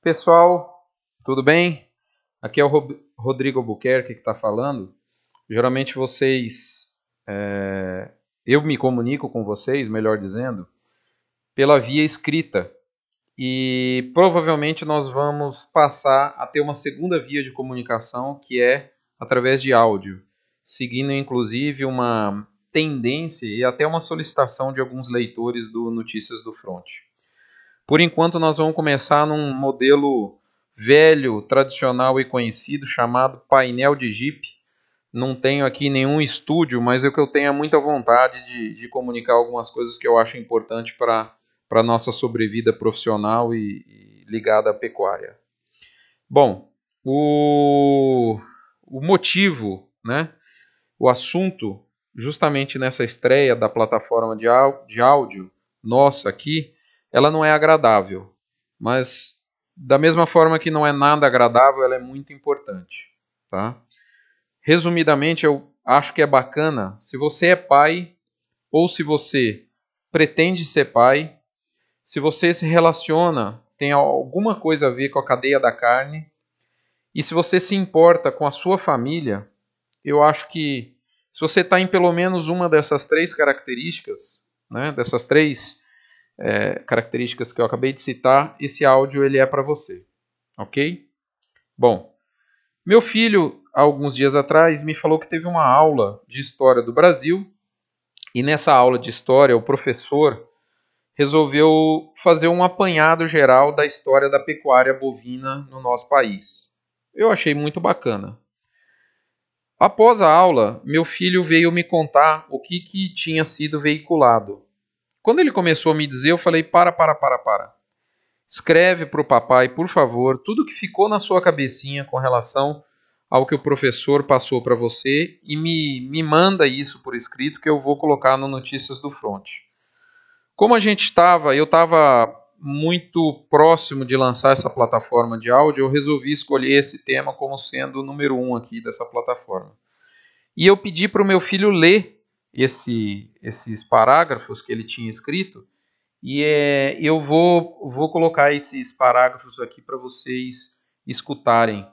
Pessoal, tudo bem? Aqui é o Rodrigo Albuquerque que está falando. Geralmente vocês. É, eu me comunico com vocês, melhor dizendo, pela via escrita. E provavelmente nós vamos passar a ter uma segunda via de comunicação que é através de áudio, seguindo inclusive uma tendência e até uma solicitação de alguns leitores do Notícias do Front. Por enquanto, nós vamos começar num modelo velho, tradicional e conhecido chamado painel de Jeep. Não tenho aqui nenhum estúdio, mas é que eu tenho muita vontade de, de comunicar algumas coisas que eu acho importante para a nossa sobrevida profissional e, e ligada à pecuária. Bom, o, o motivo, né, o assunto justamente nessa estreia da plataforma de áudio nossa aqui, ela não é agradável, mas da mesma forma que não é nada agradável, ela é muito importante, tá? Resumidamente, eu acho que é bacana se você é pai ou se você pretende ser pai, se você se relaciona, tem alguma coisa a ver com a cadeia da carne, e se você se importa com a sua família, eu acho que se você está em pelo menos uma dessas três características, né, dessas três é, características que eu acabei de citar, esse áudio ele é para você, ok? Bom, meu filho, alguns dias atrás, me falou que teve uma aula de história do Brasil e nessa aula de história o professor resolveu fazer um apanhado geral da história da pecuária bovina no nosso país. Eu achei muito bacana. Após a aula, meu filho veio me contar o que, que tinha sido veiculado. Quando ele começou a me dizer, eu falei: para, para, para, para. Escreve para o papai, por favor, tudo que ficou na sua cabecinha com relação ao que o professor passou para você e me, me manda isso por escrito que eu vou colocar no Notícias do Front. Como a gente estava, eu estava muito próximo de lançar essa plataforma de áudio, eu resolvi escolher esse tema como sendo o número um aqui dessa plataforma. E eu pedi para o meu filho ler esse, esses parágrafos que ele tinha escrito, e é, eu vou, vou colocar esses parágrafos aqui para vocês escutarem.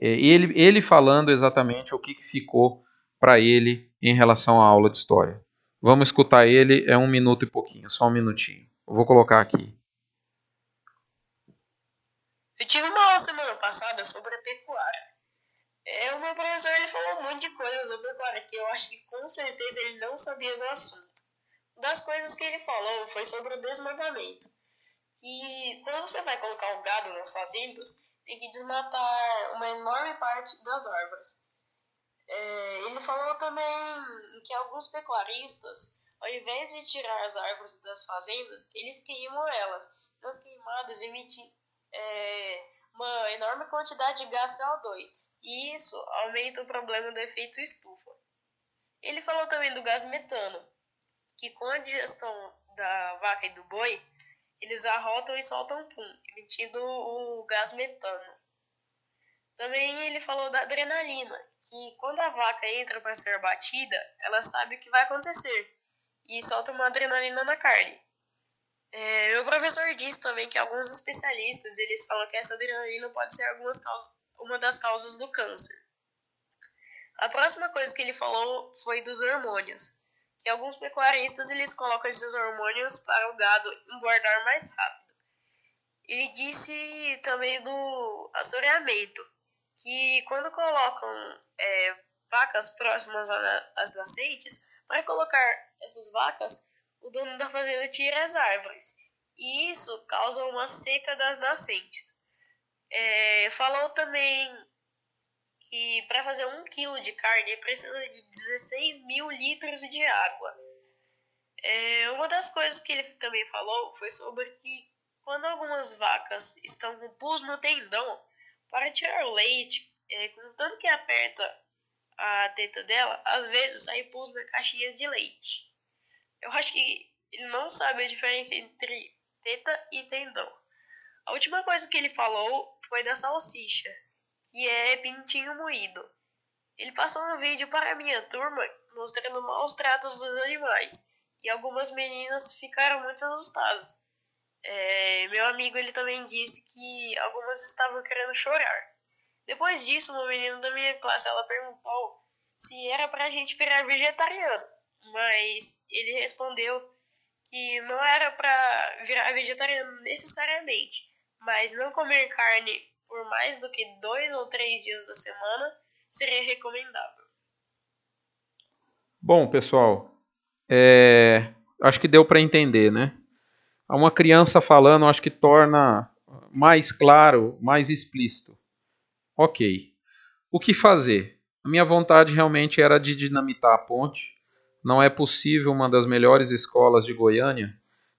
É, ele, ele falando exatamente o que, que ficou para ele em relação à aula de história. Vamos escutar ele, é um minuto e pouquinho, só um minutinho. Eu vou colocar aqui. Eu tive uma aula semana passada sobre a pecuária. É, o meu professor ele falou um monte de coisa da pecuária que eu acho que com certeza ele não sabia do assunto. Das coisas que ele falou foi sobre o desmatamento. E quando você vai colocar o gado nas fazendas, tem que desmatar uma enorme parte das árvores. É, ele falou também que alguns pecuaristas, ao invés de tirar as árvores das fazendas, eles queimam elas. Nas queimadas emitem é, uma enorme quantidade de gás CO2 e isso aumenta o problema do efeito estufa. Ele falou também do gás metano, que com a digestão da vaca e do boi, eles arrotam e soltam pum, emitindo o gás metano. Também ele falou da adrenalina, que quando a vaca entra para ser batida, ela sabe o que vai acontecer e solta uma adrenalina na carne. É, meu professor disse também que alguns especialistas eles falam que essa adrenalina pode ser algumas causas, uma das causas do câncer. A próxima coisa que ele falou foi dos hormônios, que alguns pecuaristas eles colocam esses hormônios para o gado engordar mais rápido. Ele disse também do assoreamento, que quando colocam é, vacas próximas às nascentes, para colocar essas vacas o dono da fazenda tira as árvores, e isso causa uma seca das nascentes. É, falou também que para fazer um quilo de carne precisa de 16 mil litros de água. É, uma das coisas que ele também falou foi sobre que quando algumas vacas estão com pus no tendão, para tirar o leite, é, tanto que aperta a teta dela, às vezes sai pus na caixinha de leite. Eu acho que ele não sabe a diferença entre teta e tendão. A última coisa que ele falou foi da salsicha, que é pintinho moído. Ele passou um vídeo para a minha turma mostrando maus tratos dos animais, e algumas meninas ficaram muito assustadas. É, meu amigo ele também disse que algumas estavam querendo chorar. Depois disso, uma menina da minha classe ela perguntou se era pra gente virar vegetariano, mas ele respondeu que não era pra virar vegetariano necessariamente, mas não comer carne por mais do que dois ou três dias da semana seria recomendável. Bom, pessoal, é... acho que deu para entender, né? Uma criança falando, acho que torna mais claro, mais explícito. Ok. O que fazer? A minha vontade realmente era de dinamitar a ponte. Não é possível uma das melhores escolas de Goiânia,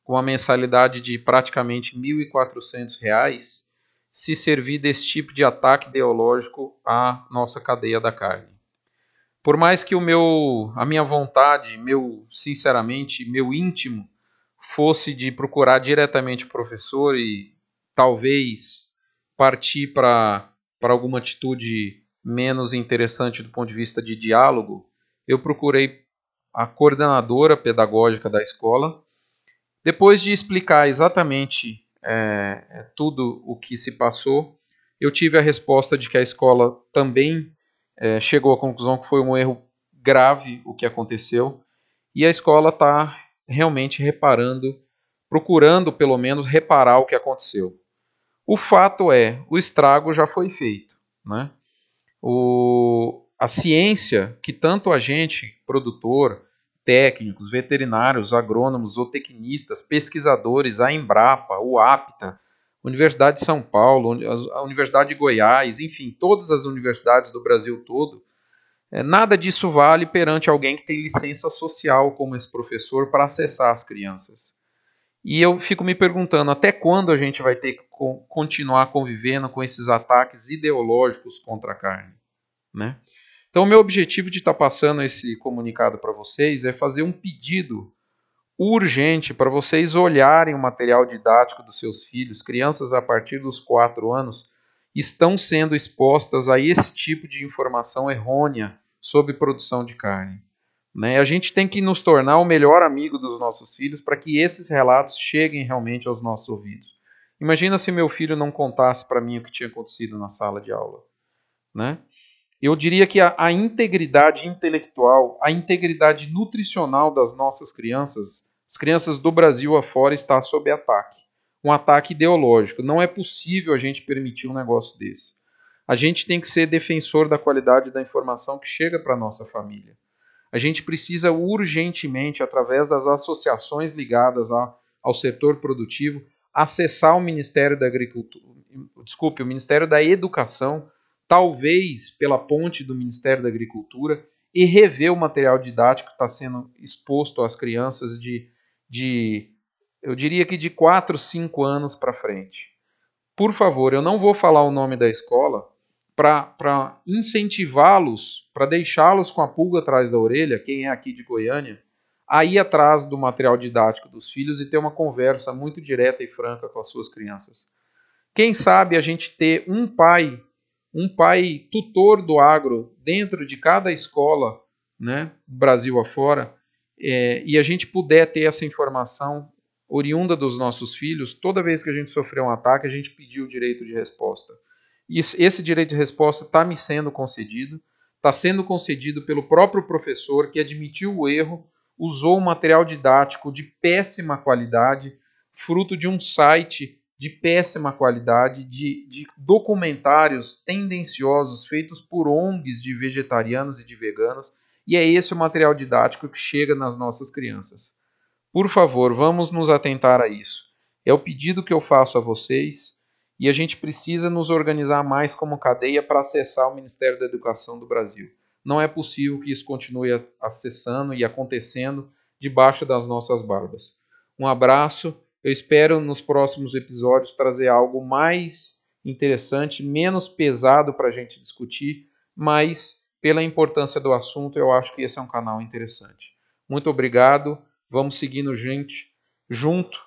com uma mensalidade de praticamente R$ 1.400, se servir desse tipo de ataque ideológico à nossa cadeia da carne. Por mais que o meu, a minha vontade, meu, sinceramente, meu íntimo, fosse de procurar diretamente o professor e talvez partir para para alguma atitude menos interessante do ponto de vista de diálogo, eu procurei a coordenadora pedagógica da escola. Depois de explicar exatamente é, é, tudo o que se passou, eu tive a resposta de que a escola também é, chegou à conclusão que foi um erro grave o que aconteceu e a escola está realmente reparando, procurando pelo menos reparar o que aconteceu. O fato é, o estrago já foi feito. Né? O, a ciência que tanto a gente, produtor, técnicos, veterinários, agrônomos, zootecnistas, pesquisadores, a Embrapa, o APTA, Universidade de São Paulo, a Universidade de Goiás, enfim, todas as universidades do Brasil todo, é, nada disso vale perante alguém que tem licença social como esse professor para acessar as crianças. E eu fico me perguntando até quando a gente vai ter que continuar convivendo com esses ataques ideológicos contra a carne, né? Então, o meu objetivo de estar tá passando esse comunicado para vocês é fazer um pedido urgente para vocês olharem o material didático dos seus filhos. Crianças a partir dos 4 anos estão sendo expostas a esse tipo de informação errônea sobre produção de carne. Né? A gente tem que nos tornar o melhor amigo dos nossos filhos para que esses relatos cheguem realmente aos nossos ouvidos. Imagina se meu filho não contasse para mim o que tinha acontecido na sala de aula. Né? Eu diria que a, a integridade intelectual, a integridade nutricional das nossas crianças, as crianças do Brasil afora, está sob ataque. Um ataque ideológico. Não é possível a gente permitir um negócio desse. A gente tem que ser defensor da qualidade da informação que chega para a nossa família. A gente precisa urgentemente, através das associações ligadas a, ao setor produtivo, acessar o Ministério da Agricultura, desculpe, o Ministério da Educação, talvez pela ponte do Ministério da Agricultura, e rever o material didático que está sendo exposto às crianças de, de, eu diria que de 4, 5 anos para frente. Por favor, eu não vou falar o nome da escola, para incentivá-los, para deixá-los com a pulga atrás da orelha, quem é aqui de Goiânia, a ir atrás do material didático dos filhos e ter uma conversa muito direta e franca com as suas crianças. Quem sabe a gente ter um pai, um pai tutor do agro dentro de cada escola, né, Brasil afora, é, e a gente puder ter essa informação oriunda dos nossos filhos, toda vez que a gente sofrer um ataque, a gente pedir o direito de resposta. Esse direito de resposta está me sendo concedido, está sendo concedido pelo próprio professor que admitiu o erro, usou um material didático de péssima qualidade, fruto de um site de péssima qualidade, de, de documentários tendenciosos feitos por ONGs de vegetarianos e de veganos, e é esse o material didático que chega nas nossas crianças. Por favor, vamos nos atentar a isso. É o pedido que eu faço a vocês e a gente precisa nos organizar mais como cadeia para acessar o Ministério da Educação do Brasil. Não é possível que isso continue acessando e acontecendo debaixo das nossas barbas. Um abraço. Eu espero nos próximos episódios trazer algo mais interessante, menos pesado para a gente discutir, mas pela importância do assunto, eu acho que esse é um canal interessante. Muito obrigado. Vamos seguindo gente, junto,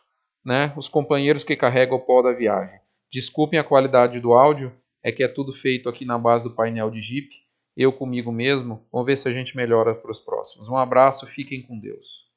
né, os companheiros que carregam o pó da viagem. Desculpem a qualidade do áudio, é que é tudo feito aqui na base do painel de Jeep, eu comigo mesmo. Vamos ver se a gente melhora para os próximos. Um abraço, fiquem com Deus.